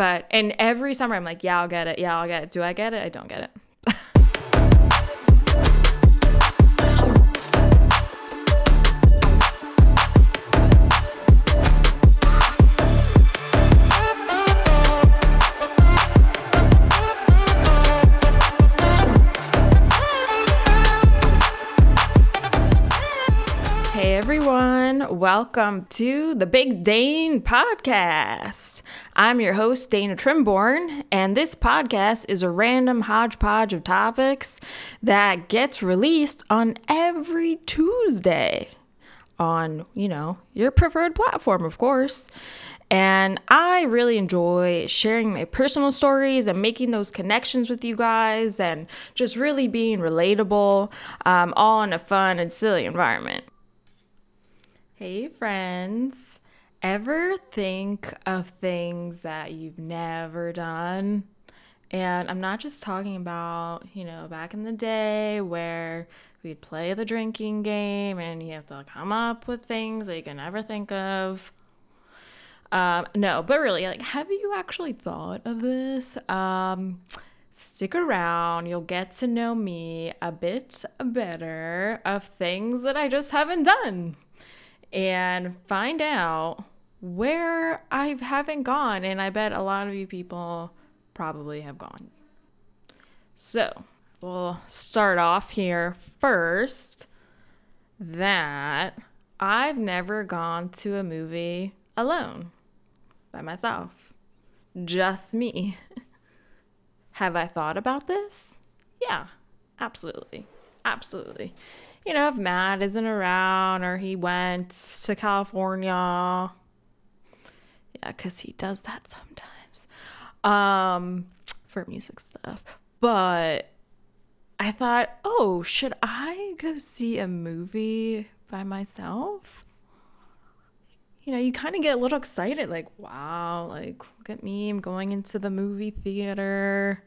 But and every summer I'm like, yeah, I'll get it. Yeah, I'll get it. Do I get it? I don't get it. Welcome to the Big Dane Podcast. I'm your host, Dana Trimborn, and this podcast is a random hodgepodge of topics that gets released on every Tuesday on, you know, your preferred platform, of course. And I really enjoy sharing my personal stories and making those connections with you guys and just really being relatable, um, all in a fun and silly environment. Hey, friends. Ever think of things that you've never done? And I'm not just talking about, you know, back in the day where we'd play the drinking game and you have to come up with things that you can never think of. Um, no, but really, like, have you actually thought of this? Um, stick around. You'll get to know me a bit better of things that I just haven't done and find out where I haven't gone. And I bet a lot of you people probably have gone. So we'll start off here first that I've never gone to a movie alone by myself, just me. have I thought about this? Yeah, absolutely. Absolutely you know, if Matt isn't around or he went to California. Yeah, because he does that sometimes um, for music stuff. But I thought, oh, should I go see a movie by myself? You know, you kind of get a little excited, like, wow, like, look at me, I'm going into the movie theater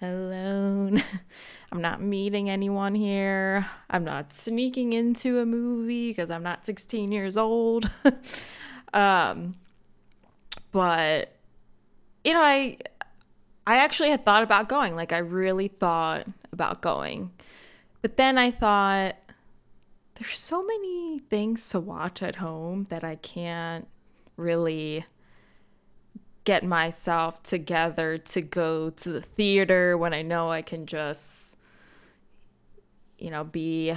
alone. I'm not meeting anyone here. I'm not sneaking into a movie because I'm not 16 years old. um, but you know, I I actually had thought about going. Like I really thought about going. But then I thought there's so many things to watch at home that I can't really get myself together to go to the theater when I know I can just you know be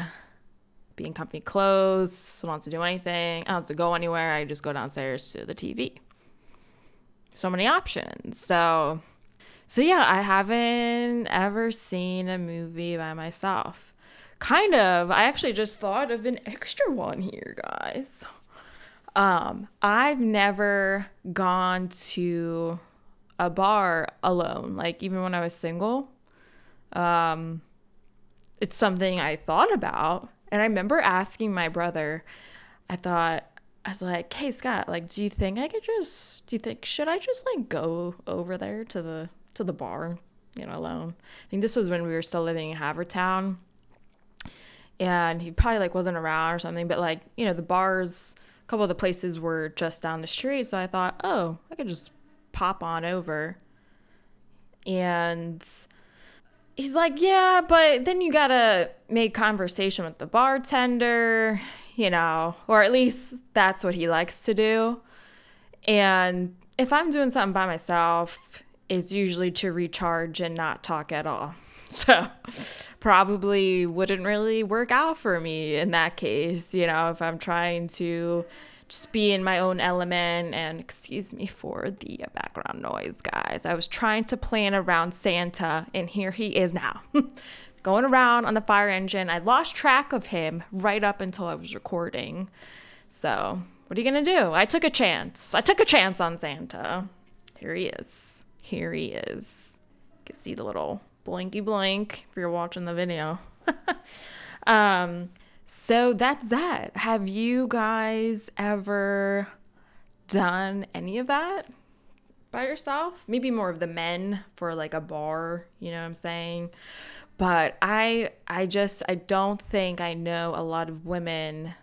be in comfy clothes, don't have to do anything, I don't have to go anywhere, I just go downstairs to the TV. So many options. So so yeah, I haven't ever seen a movie by myself. Kind of. I actually just thought of an extra one here, guys. Um, I've never gone to a bar alone, like even when I was single. Um, it's something I thought about. And I remember asking my brother, I thought, I was like, hey, Scott, like, do you think I could just, do you think, should I just like go over there to the, to the bar, you know, alone? I think this was when we were still living in Havertown and he probably like wasn't around or something, but like, you know, the bars, couple of the places were just down the street. So I thought, oh, I could just pop on over. And he's like, yeah, but then you gotta make conversation with the bartender, you know, or at least that's what he likes to do. And if I'm doing something by myself, it's usually to recharge and not talk at all. So probably wouldn't really work out for me in that case, you know, if I'm trying to just be in my own element and excuse me for the background noise, guys. I was trying to plan around Santa and here he is now. Going around on the fire engine. I lost track of him right up until I was recording. So, what are you going to do? I took a chance. I took a chance on Santa. Here he is. Here he is. You can see the little blinky blank if you're watching the video. um, so that's that. Have you guys ever done any of that by yourself? Maybe more of the men for like a bar, you know what I'm saying? But I I just I don't think I know a lot of women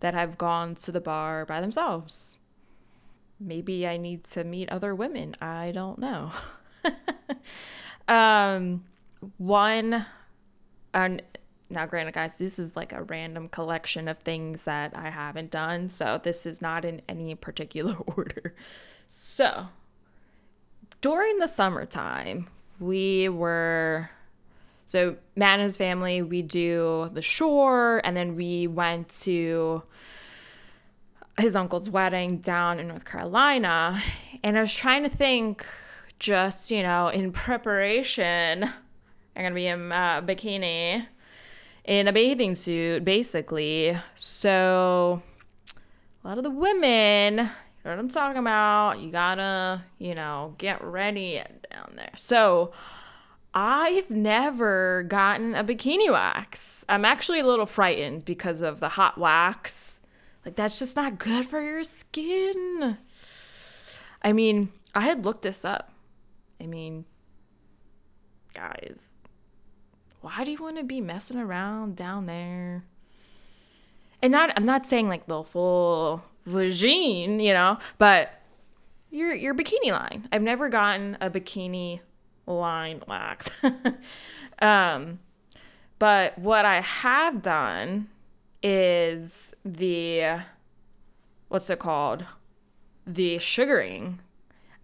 that have gone to the bar by themselves. maybe I need to meet other women. I don't know. um, one, and now granted, guys, this is like a random collection of things that I haven't done, so this is not in any particular order. So, during the summertime, we were so Matt and his family, we do the shore, and then we went to his uncle's wedding down in North Carolina. And I was trying to think, just, you know, in preparation, I'm going to be in a bikini, in a bathing suit, basically. So a lot of the women, you know what I'm talking about, you gotta, you know, get ready down there. So I've never gotten a bikini wax. I'm actually a little frightened because of the hot wax like, that's just not good for your skin. I mean, I had looked this up. I mean, guys, why do you want to be messing around down there? And not, I'm not saying like the full vagine, you know, but your your bikini line. I've never gotten a bikini line wax. um, but what I have done is the what's it called? The sugaring.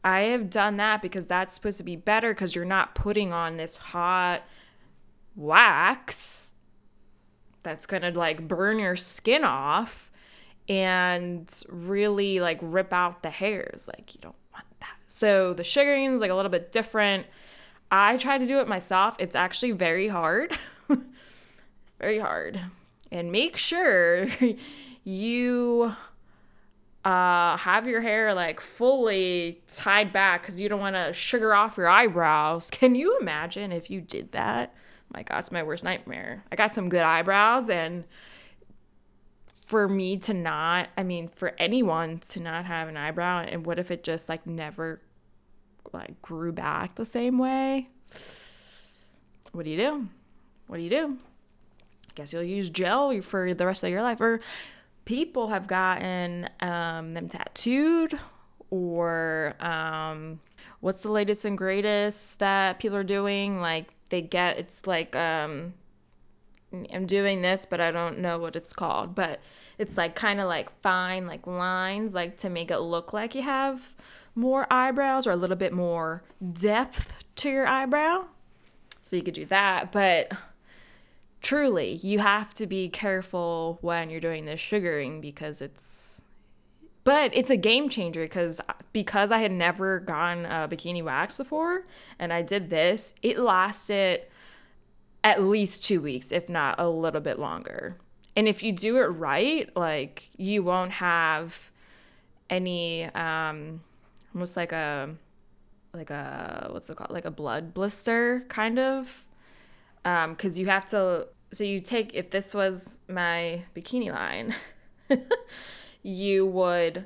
I have done that because that's supposed to be better because you're not putting on this hot wax that's gonna like burn your skin off and really like rip out the hairs. Like you don't want that. So the sugaring is like a little bit different. I try to do it myself. It's actually very hard. it's very hard and make sure you uh, have your hair like fully tied back because you don't want to sugar off your eyebrows. Can you imagine if you did that? My God, it's my worst nightmare. I got some good eyebrows, and for me to not, I mean, for anyone to not have an eyebrow, and what if it just like never like grew back the same way? What do you do? What do you do? I guess you'll use gel for the rest of your life. Or people have gotten um, them tattooed, or um, what's the latest and greatest that people are doing? Like they get it's like um, I'm doing this, but I don't know what it's called. But it's like kind of like fine like lines, like to make it look like you have more eyebrows or a little bit more depth to your eyebrow. So you could do that, but truly, you have to be careful when you're doing this sugaring because it's but it's a game changer because because I had never gotten a bikini wax before and I did this, it lasted at least 2 weeks if not a little bit longer. And if you do it right, like you won't have any um almost like a like a what's it called? Like a blood blister kind of um because you have to so you take if this was my bikini line you would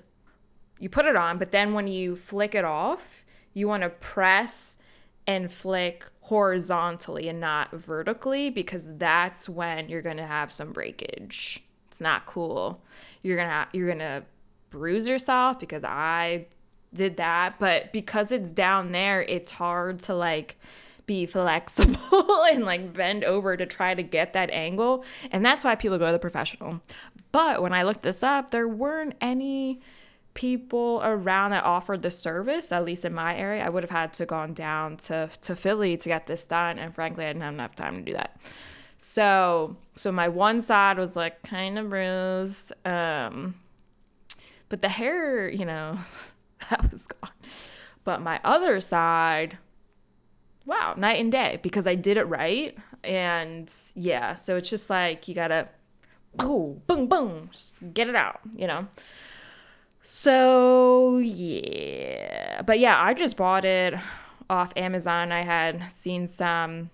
you put it on but then when you flick it off you want to press and flick horizontally and not vertically because that's when you're going to have some breakage. It's not cool. You're going to you're going to bruise yourself because i did that but because it's down there it's hard to like be flexible and like bend over to try to get that angle. And that's why people go to the professional. But when I looked this up, there weren't any people around that offered the service, at least in my area. I would have had to gone down to, to Philly to get this done. And frankly, I didn't have enough time to do that. So so my one side was like kind of bruised. Um but the hair, you know, that was gone. But my other side wow, night and day because I did it right. And yeah, so it's just like you gotta, boom, boom, boom, get it out, you know? So yeah, but yeah, I just bought it off Amazon. I had seen some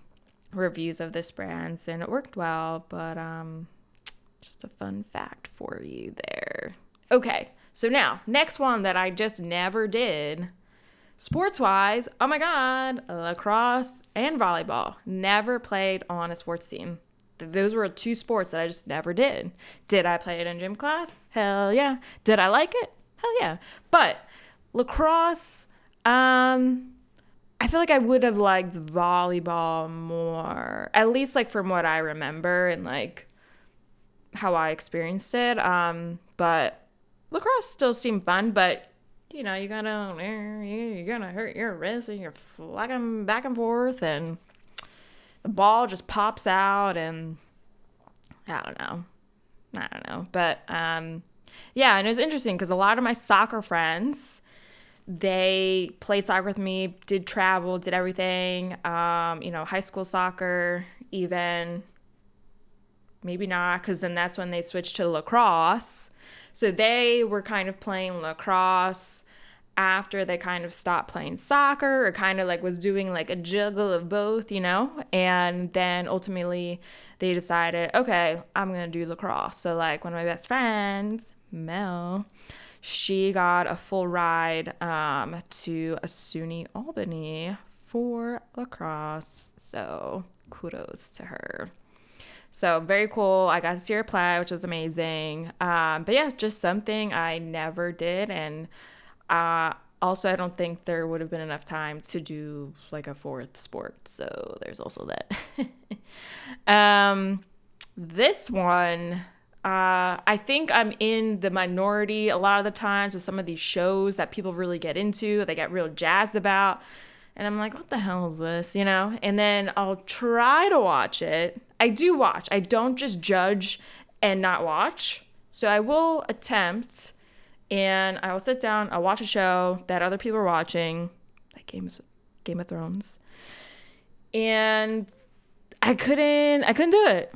reviews of this brand and it worked well, but um, just a fun fact for you there. Okay, so now, next one that I just never did Sports wise, oh my God, lacrosse and volleyball. Never played on a sports team. Those were two sports that I just never did. Did I play it in gym class? Hell yeah. Did I like it? Hell yeah. But lacrosse, um, I feel like I would have liked volleyball more, at least like from what I remember and like how I experienced it. Um, but lacrosse still seemed fun, but you know, you gotta you're gonna hurt your wrist and you're flagging back and forth and the ball just pops out and I don't know. I don't know. But um yeah, and it was interesting because a lot of my soccer friends they played soccer with me, did travel, did everything. Um, you know, high school soccer, even maybe not, because then that's when they switched to lacrosse. So they were kind of playing lacrosse after they kind of stopped playing soccer or kind of like was doing like a juggle of both, you know? And then ultimately they decided, okay, I'm going to do lacrosse. So, like, one of my best friends, Mel, she got a full ride um, to a SUNY Albany for lacrosse. So, kudos to her. So very cool. I got to see her play, which was amazing. Um, but yeah, just something I never did, and uh, also I don't think there would have been enough time to do like a fourth sport. So there's also that. um, this one. Uh, I think I'm in the minority a lot of the times with some of these shows that people really get into, they get real jazzed about. And I'm like, what the hell is this? You know? And then I'll try to watch it. I do watch, I don't just judge and not watch. So I will attempt and I will sit down, I'll watch a show that other people are watching, like Games Game of Thrones. And I couldn't I couldn't do it.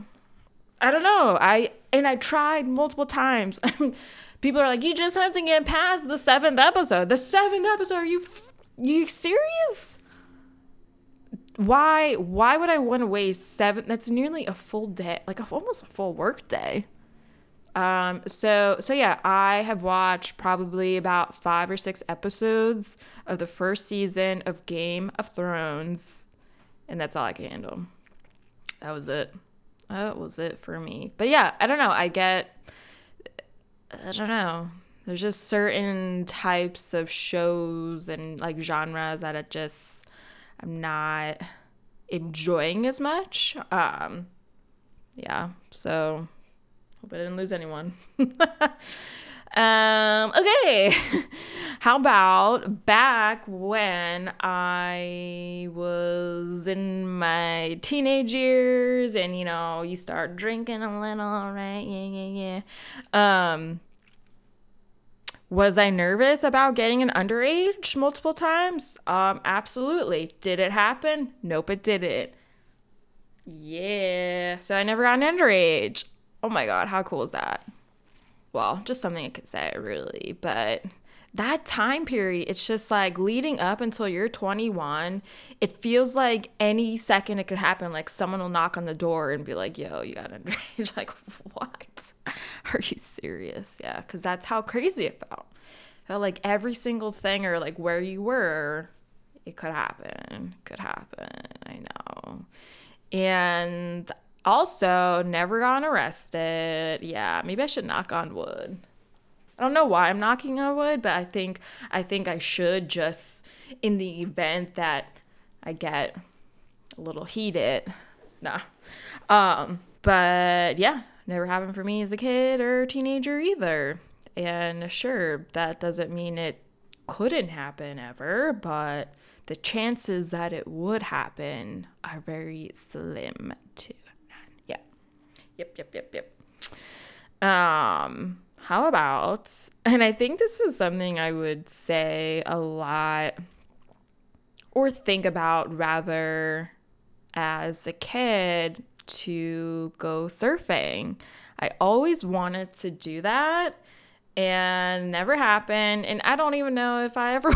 I don't know. I and I tried multiple times. people are like, "You just have to get past the 7th episode." The 7th episode, you you serious? Why why would I want to waste seven that's nearly a full day, like a, almost a full work day. Um so so yeah, I have watched probably about 5 or 6 episodes of the first season of Game of Thrones and that's all I can handle. That was it. That was it for me. But yeah, I don't know. I get I don't know. There's just certain types of shows and like genres that it just I'm not enjoying as much. Um yeah, so hope I didn't lose anyone. um okay. How about back when I was in my teenage years and you know, you start drinking a little, right? Yeah, yeah, yeah. Um was I nervous about getting an underage multiple times? Um, absolutely. Did it happen? Nope, it didn't. Yeah. So I never got an underage. Oh my god, how cool is that? Well, just something I could say, really. But that time period, it's just like leading up until you're 21, it feels like any second it could happen. Like someone will knock on the door and be like, yo, you got underage. like, what? Are you serious? Yeah, because that's how crazy it felt. Felt like every single thing or like where you were, it could happen. Could happen. I know. And also, never gotten arrested. Yeah, maybe I should knock on wood. I don't know why I'm knocking on wood, but I think I think I should just in the event that I get a little heated. Nah. Um, but yeah, never happened for me as a kid or teenager either. And sure, that doesn't mean it couldn't happen ever, but the chances that it would happen are very slim too. Yeah. Yep, yep, yep, yep. Um, how about, and I think this was something I would say a lot or think about rather as a kid to go surfing. I always wanted to do that and never happened. And I don't even know if I ever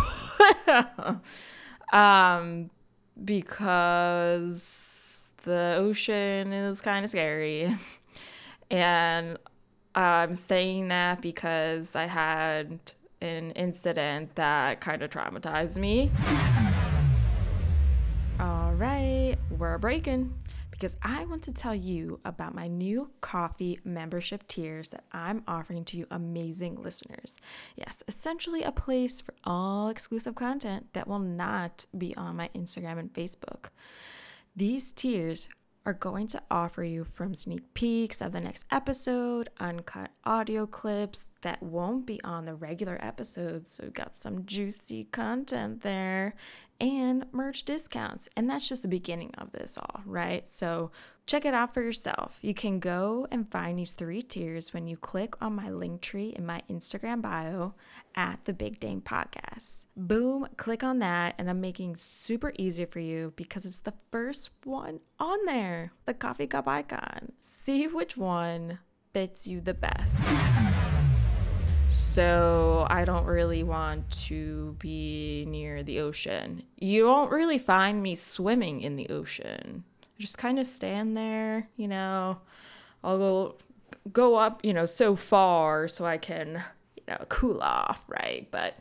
um, because the ocean is kind of scary. and I'm saying that because I had an incident that kind of traumatized me. All right, we're breaking because I want to tell you about my new Ko-fi membership tiers that I'm offering to you amazing listeners. Yes, essentially a place for all exclusive content that will not be on my Instagram and Facebook. These tiers are going to offer you from sneak peeks of the next episode, uncut audio clips that won't be on the regular episodes. So, we've got some juicy content there and merch discounts. And that's just the beginning of this all, right? So, check it out for yourself. You can go and find these three tiers when you click on my Linktree in my Instagram bio at the Big Dane Podcast. Boom, click on that, and I'm making super easy for you because it's the first one on there, the coffee cup icon. See which one fits you the best. So I don't really want to be near the ocean. You won't really find me swimming in the ocean. I just kind of stand there, you know. I'll go go up, you know, so far so I can you know, cool off, right? But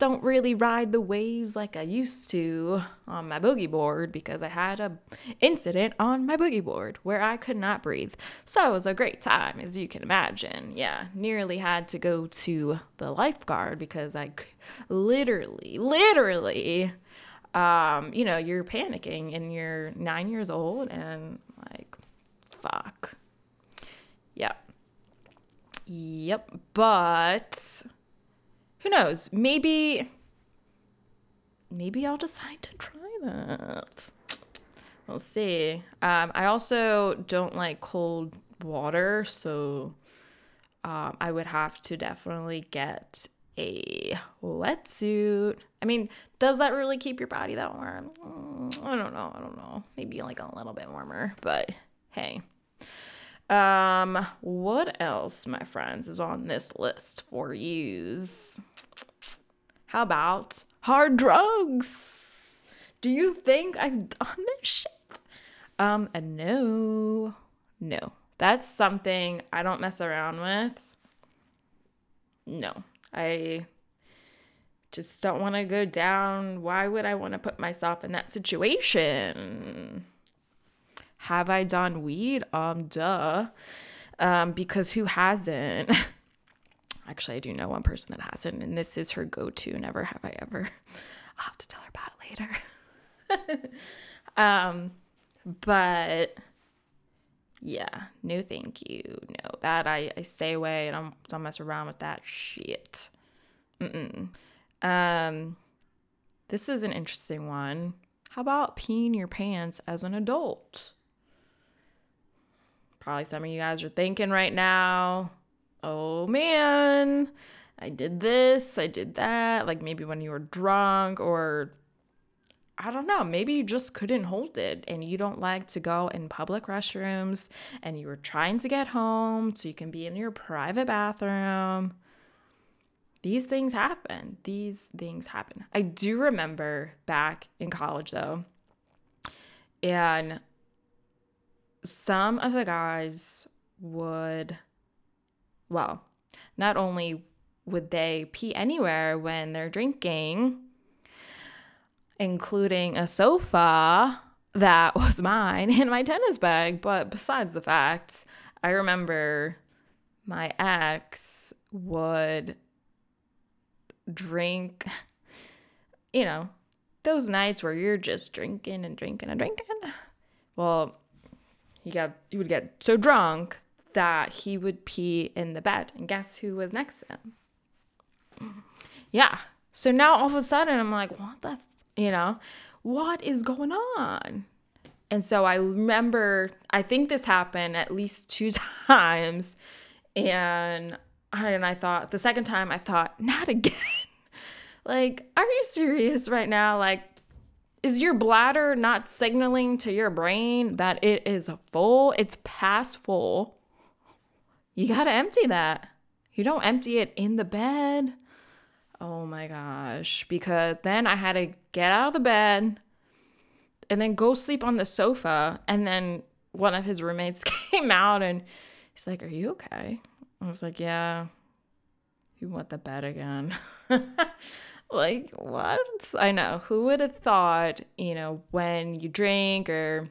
don't really ride the waves like I used to on my boogie board because I had a incident on my boogie board where I could not breathe. So it was a great time, as you can imagine. Yeah, nearly had to go to the lifeguard because I literally, literally, um, you know, you're panicking and you're nine years old and like, fuck. Yep. Yep. But who knows? Maybe maybe I'll decide to try that. We'll see. Um, I also don't like cold water, so um, I would have to definitely get a wetsuit. I mean, does that really keep your body that warm? Mm, I don't know. I don't know. Maybe like a little bit warmer, but hey. Um, what else, my friends, is on this list for use? How about hard drugs? Do you think I've done this shit? Um, no, no. That's something I don't mess around with. No, I just don't want to go down. Why would I want to put myself in that situation? Have I done weed? Um, duh. Um, because who hasn't? Actually, I do know one person that hasn't, and this is her go to. Never have I ever. I'll have to tell her about it later. um, but yeah, no, thank you. No, that I, I stay away and don't, mess around with that shit. Mm-mm. Um, this is an interesting one. How about peeing your pants as an adult? Probably some of you guys are thinking right now, oh man, I did this, I did that. Like maybe when you were drunk, or I don't know, maybe you just couldn't hold it and you don't like to go in public restrooms and you were trying to get home so you can be in your private bathroom. These things happen. These things happen. I do remember back in college though, and some of the guys would, well, not only would they pee anywhere when they're drinking, including a sofa that was mine in my tennis bag, but besides the fact, I remember my ex would drink, you know, those nights where you're just drinking and drinking and drinking. Well, he got he would get so drunk that he would pee in the bed. And guess who was next to him? Yeah. So now all of a sudden I'm like, what the, f-? you know, what is going on? And so I remember, I think this happened at least two times. And, and I thought, the second time I thought, not again. like, are you serious right now? Like, is your bladder not signaling to your brain that it is full? It's past full. You got to empty that. You don't empty it in the bed. Oh my gosh. Because then I had to get out of the bed and then go sleep on the sofa. And then one of his roommates came out and he's like, Are you okay? I was like, Yeah. You want the bed again? like what i know who would have thought you know when you drink or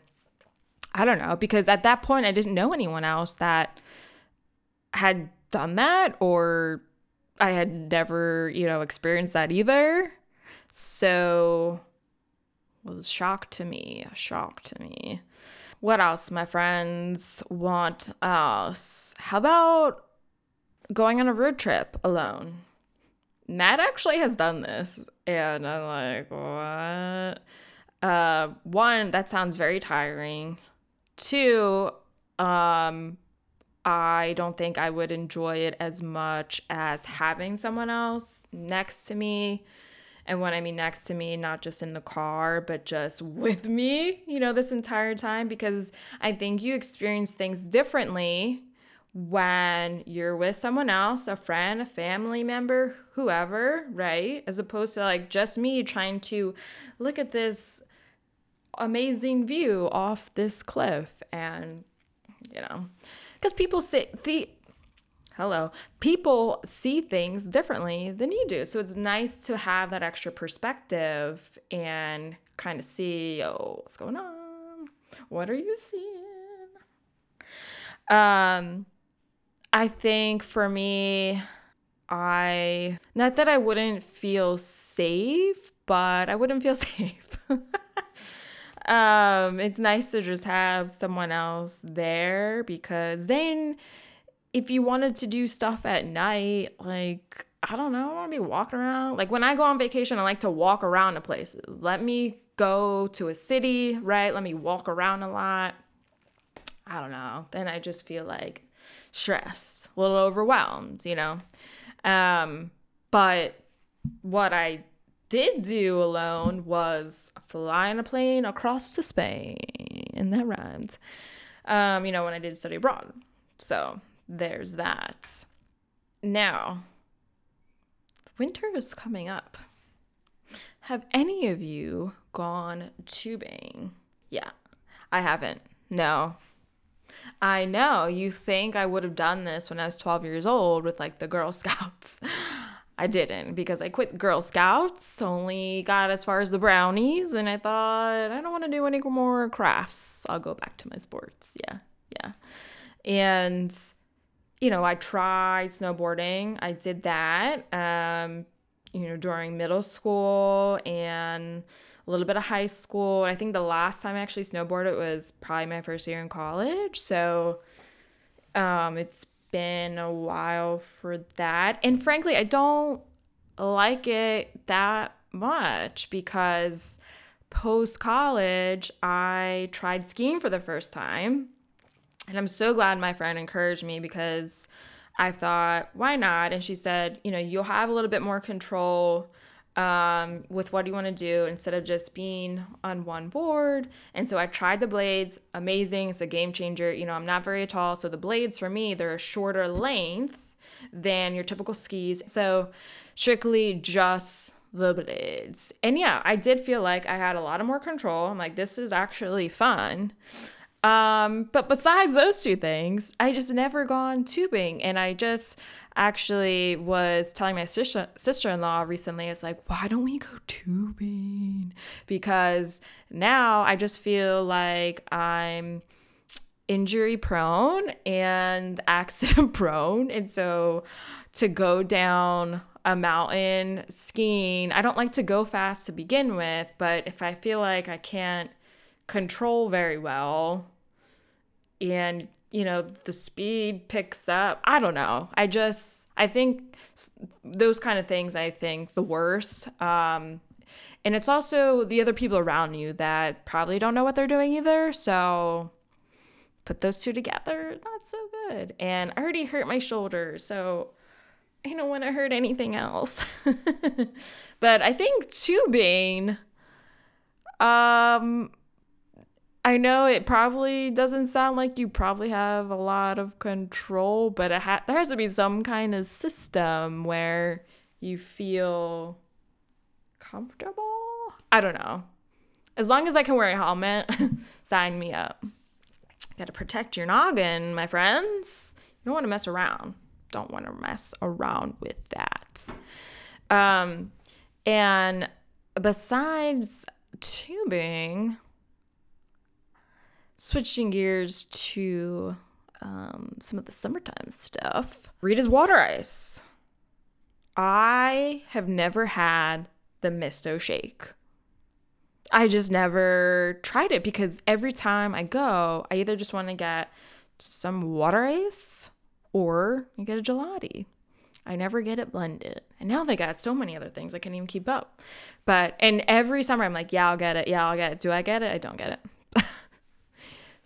I don't know, because at that point I didn't know anyone else that had done that or I had never, you know, experienced that either. So was a shock to me, a shock to me. What else, my friends? Want else? How about going on a road trip alone? Matt actually has done this, and I'm like, what? Uh, one, that sounds very tiring. Two, um, I don't think I would enjoy it as much as having someone else next to me. And when I mean next to me, not just in the car, but just with me, you know, this entire time, because I think you experience things differently when you're with someone else, a friend, a family member, whoever, right? As opposed to like just me trying to look at this amazing view off this cliff and, you know, because people say the hello people see things differently than you do. So it's nice to have that extra perspective and kind of see oh what's going on? What are you seeing? Um i think for me i not that i wouldn't feel safe but i wouldn't feel safe um, it's nice to just have someone else there because then if you wanted to do stuff at night, like I don't know, I want to be walking around. Like when I go on vacation, I like to walk around to places. Let me go to a city, right? Let me walk around a lot. I don't know. Then I just feel like stressed, a little overwhelmed, you know. Um, but what I did do alone was fly in a plane across to Spain, and that rhymed. Um, you know, when I did study abroad. So there's that. Now, winter is coming up. Have any of you gone tubing? Yeah, I haven't. No. I know you think I would have done this when I was 12 years old with like the Girl Scouts. I didn't because I quit Girl Scouts, only got as far as the brownies, and I thought, I don't want to do any more crafts. I'll go back to my sports. Yeah, yeah. And, you know, I tried snowboarding. I did that, um, you know, during middle school and a little bit of high school. I think the last time I actually snowboarded was probably my first year in college. So, um, it's been a while for that. And frankly, I don't like it that much because post college, I tried skiing for the first time. And I'm so glad my friend encouraged me because I thought, why not? And she said, you know, you'll have a little bit more control um, with what do you want to do instead of just being on one board. And so I tried the blades, amazing. It's a game changer. You know, I'm not very tall, so the blades for me, they're a shorter length than your typical skis. So strictly just the blades. And yeah, I did feel like I had a lot of more control. I'm like, this is actually fun. Um, but besides those two things, I just never gone tubing. And I just actually was telling my sister sister-in-law recently it's like why don't we go tubing? Because now i just feel like i'm injury prone and accident prone. And so to go down a mountain skiing i don't like to go fast to begin with but if i feel like i can't control very well and you know, the speed picks up. I don't know. I just, I think those kind of things, I think the worst. Um, and it's also the other people around you that probably don't know what they're doing either. So put those two together, not so good. And I already hurt my shoulder. So I don't want to hurt anything else. but I think tubing, um, I know it probably doesn't sound like you probably have a lot of control, but ha- there has to be some kind of system where you feel comfortable. I don't know. As long as I can wear a helmet, sign me up. Got to protect your noggin, my friends. You don't want to mess around. Don't want to mess around with that. Um, and besides tubing, switching gears to um, some of the summertime stuff. Rita's water ice. I have never had the Misto shake. I just never tried it because every time I go, I either just want to get some water ice or you get a gelati. I never get it blended. And now they got so many other things I can't even keep up. But and every summer I'm like, yeah, I'll get it. Yeah, I'll get it. Do I get it? I don't get it.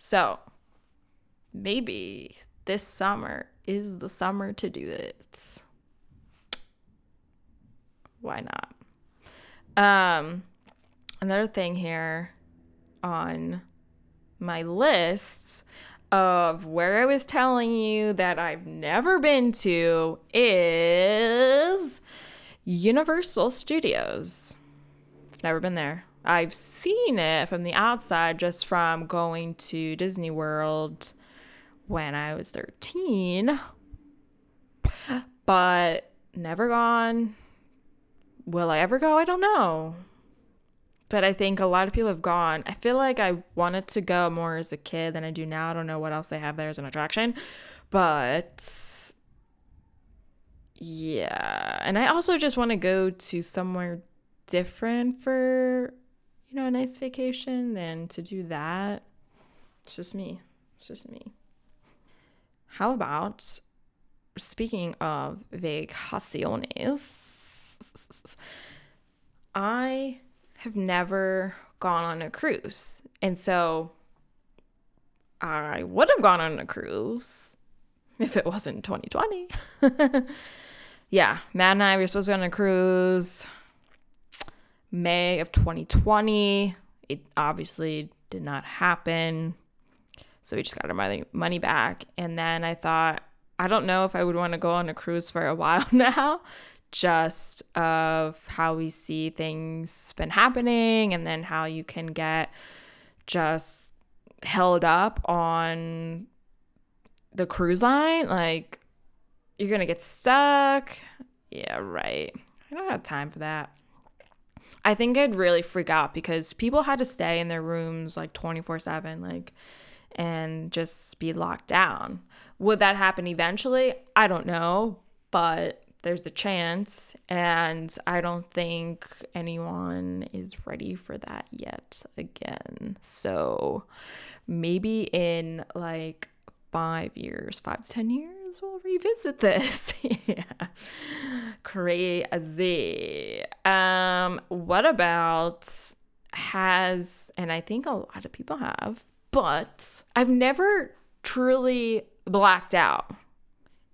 So maybe this summer is the summer to do it. Why not? Um another thing here on my list of where I was telling you that I've never been to is Universal Studios. I've never been there. I've seen it from the outside just from going to Disney World when I was 13, but never gone. Will I ever go? I don't know but I think a lot of people have gone. I feel like I wanted to go more as a kid than I do now. I don't know what else they have there as an attraction, but yeah. And I also just want to go to somewhere different for, you know, a nice vacation than to do that. It's just me. It's just me. How about speaking of vacaciones? I have never gone on a cruise. And so I would have gone on a cruise if it wasn't 2020. yeah, Matt and I were supposed to go on a cruise May of 2020. It obviously did not happen. So we just got our money, money back. And then I thought, I don't know if I would want to go on a cruise for a while now just of how we see things been happening and then how you can get just held up on the cruise line like you're gonna get stuck yeah right i don't have time for that i think i'd really freak out because people had to stay in their rooms like 24 7 like and just be locked down. Would that happen eventually? I don't know but there's the chance and i don't think anyone is ready for that yet again. So maybe in like five years five to ten years we'll revisit this yeah crazy um what about has and i think a lot of people have but i've never truly blacked out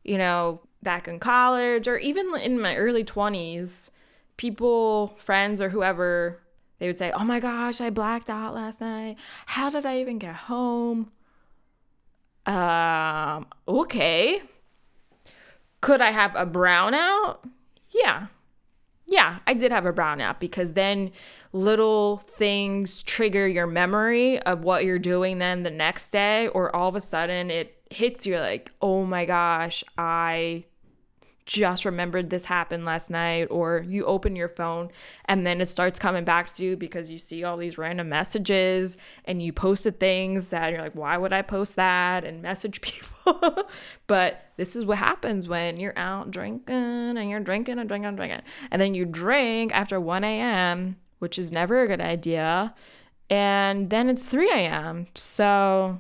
you know back in college or even in my early 20s, people, friends, or whoever, they would say, Oh my gosh, I blacked out last night. How did I even get home? Um, okay. Could I have a brownout? Yeah. Yeah, I did have a brownout because then little things trigger your memory of what you're doing then the next day, or all of a sudden it hits you like, oh my gosh, I just remembered this happened last night, or you open your phone and then it starts coming back to you because you see all these random messages and you posted things that you're like, why would I post that and message people? but this is what happens when you're out drinking and you're drinking and drinking and drinking. And then you drink after 1 a.m., which is never a good idea. And then it's 3 a.m. So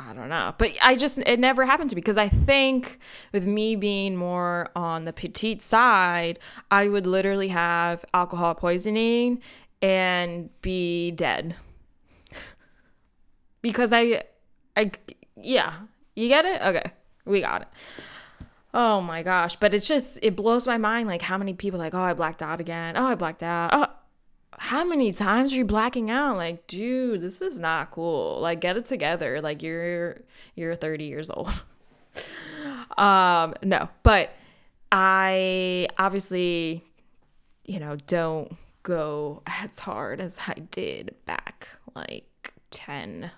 I don't know. But I just, it never happened to me because I think with me being more on the petite side, I would literally have alcohol poisoning and be dead. because I, I, yeah, you get it? Okay, we got it. Oh my gosh. But it's just, it blows my mind like how many people like, oh, I blacked out again. Oh, I blacked out. Oh, how many times are you blacking out? Like, dude, this is not cool. Like, get it together. Like, you're you're 30 years old. um, no, but I obviously, you know, don't go as hard as I did back like 10,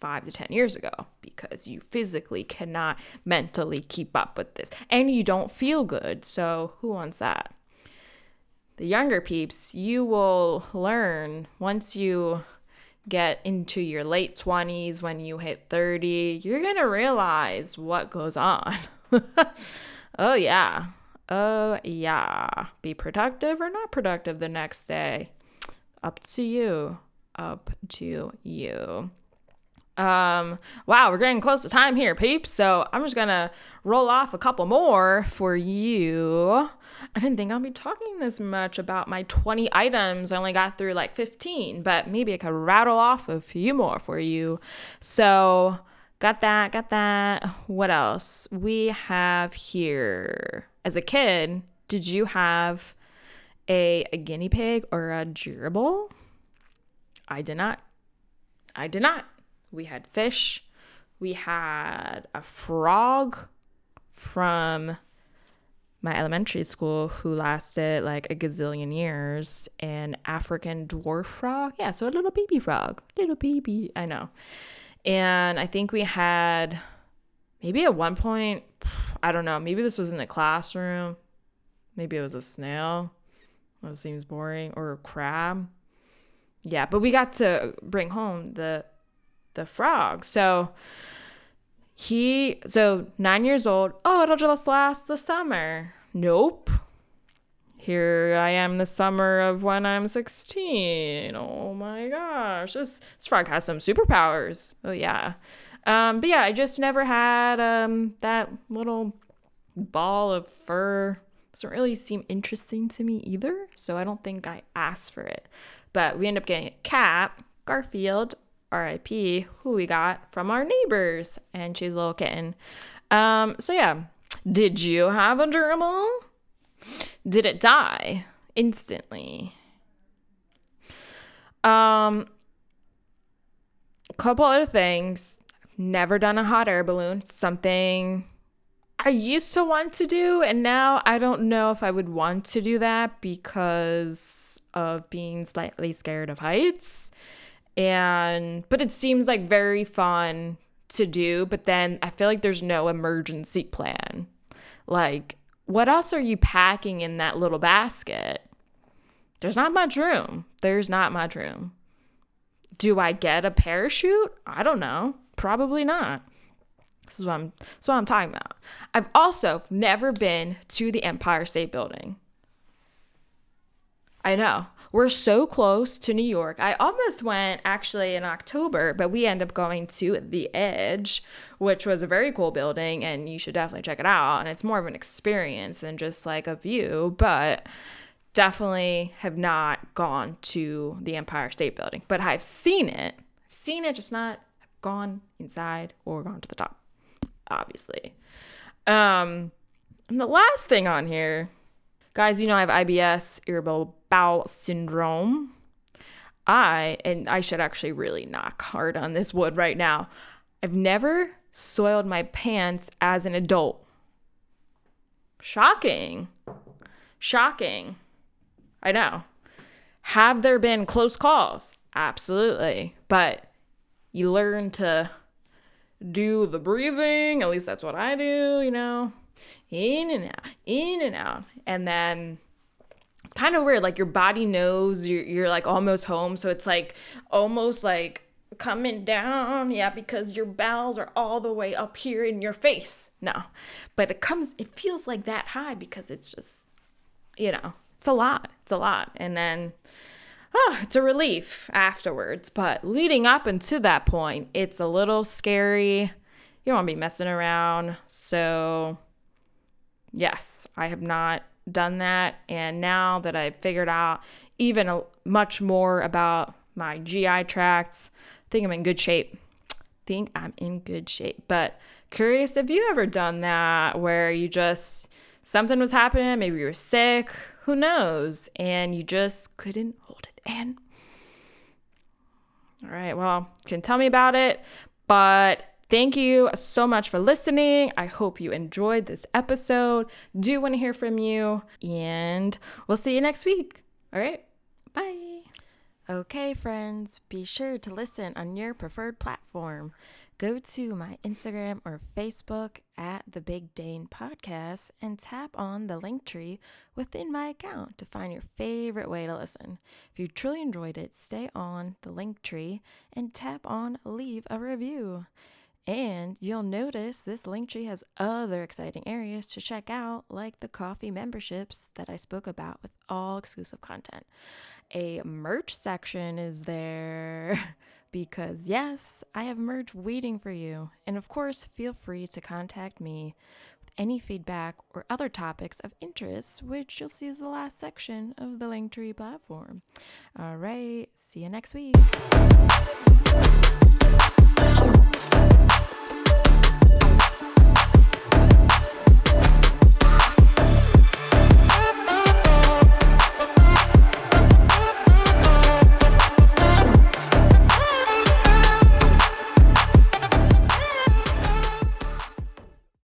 5 to 10 years ago because you physically cannot mentally keep up with this and you don't feel good. So, who wants that? The younger peeps, you will learn once you get into your late 20s, when you hit 30, you're going to realize what goes on. oh, yeah. Oh, yeah. Be productive or not productive the next day. Up to you. Up to you. Um, wow, we're getting close to time here, peeps. So I'm just gonna roll off a couple more for you. I didn't think I'd be talking this much about my 20 items. I only got through like 15, but maybe I could rattle off a few more for you. So, got that, got that. What else? We have here. As a kid, did you have a, a guinea pig or a gerbil? I did not. I did not. We had fish. We had a frog from my elementary school who lasted like a gazillion years, an African dwarf frog. Yeah, so a little baby frog. Little baby. I know. And I think we had maybe at one point, I don't know, maybe this was in the classroom. Maybe it was a snail. That seems boring. Or a crab. Yeah, but we got to bring home the the frog. So he, so nine years old, oh, it'll just last the summer. Nope. Here I am the summer of when I'm 16. Oh my gosh. This, this frog has some superpowers. Oh, yeah. Um, but yeah, I just never had um, that little ball of fur. Doesn't really seem interesting to me either. So I don't think I asked for it. But we end up getting a cat, Garfield, RIP, who we got from our neighbors, and she's a little kitten. Um, so yeah, did you have a gerbil? Did it die instantly? Um, couple other things. Never done a hot air balloon. Something I used to want to do, and now I don't know if I would want to do that because of being slightly scared of heights and but it seems like very fun to do but then i feel like there's no emergency plan. Like what else are you packing in that little basket? There's not much room. There's not much room. Do i get a parachute? I don't know. Probably not. This is what i'm this is what i'm talking about. I've also never been to the empire state building. I know we're so close to New York. I almost went actually in October, but we end up going to The Edge, which was a very cool building, and you should definitely check it out. And it's more of an experience than just like a view, but definitely have not gone to the Empire State Building, but I've seen it. I've seen it, just not gone inside or gone to the top, obviously. Um, and the last thing on here, guys, you know I have IBS, irritable bowel syndrome. I, and I should actually really knock hard on this wood right now, I've never soiled my pants as an adult. Shocking. Shocking. I know. Have there been close calls? Absolutely. But you learn to do the breathing. At least that's what I do, you know, in and out, in and out. And then it's kind of weird. Like your body knows you're, you're like almost home. So it's like almost like coming down. Yeah, because your bowels are all the way up here in your face. No, but it comes, it feels like that high because it's just, you know, it's a lot. It's a lot. And then, oh, it's a relief afterwards. But leading up into that point, it's a little scary. You don't want to be messing around. So, yes, I have not done that. And now that I've figured out even a, much more about my GI tracts, I think I'm in good shape. think I'm in good shape. But curious if you ever done that where you just something was happening, maybe you were sick, who knows, and you just couldn't hold it in. All right, well, you can tell me about it, but Thank you so much for listening. I hope you enjoyed this episode. Do want to hear from you, and we'll see you next week. All right, bye. Okay, friends, be sure to listen on your preferred platform. Go to my Instagram or Facebook at the Big Dane Podcast and tap on the Linktree within my account to find your favorite way to listen. If you truly enjoyed it, stay on the Linktree and tap on leave a review. And you'll notice this Linktree has other exciting areas to check out, like the Ko-fi memberships that I spoke about with all exclusive content. A merch section is there because, yes, I have merch waiting for you. And of course, feel free to contact me with any feedback or other topics of interest, which you'll see is the last section of the Linktree platform. All right, see you next week.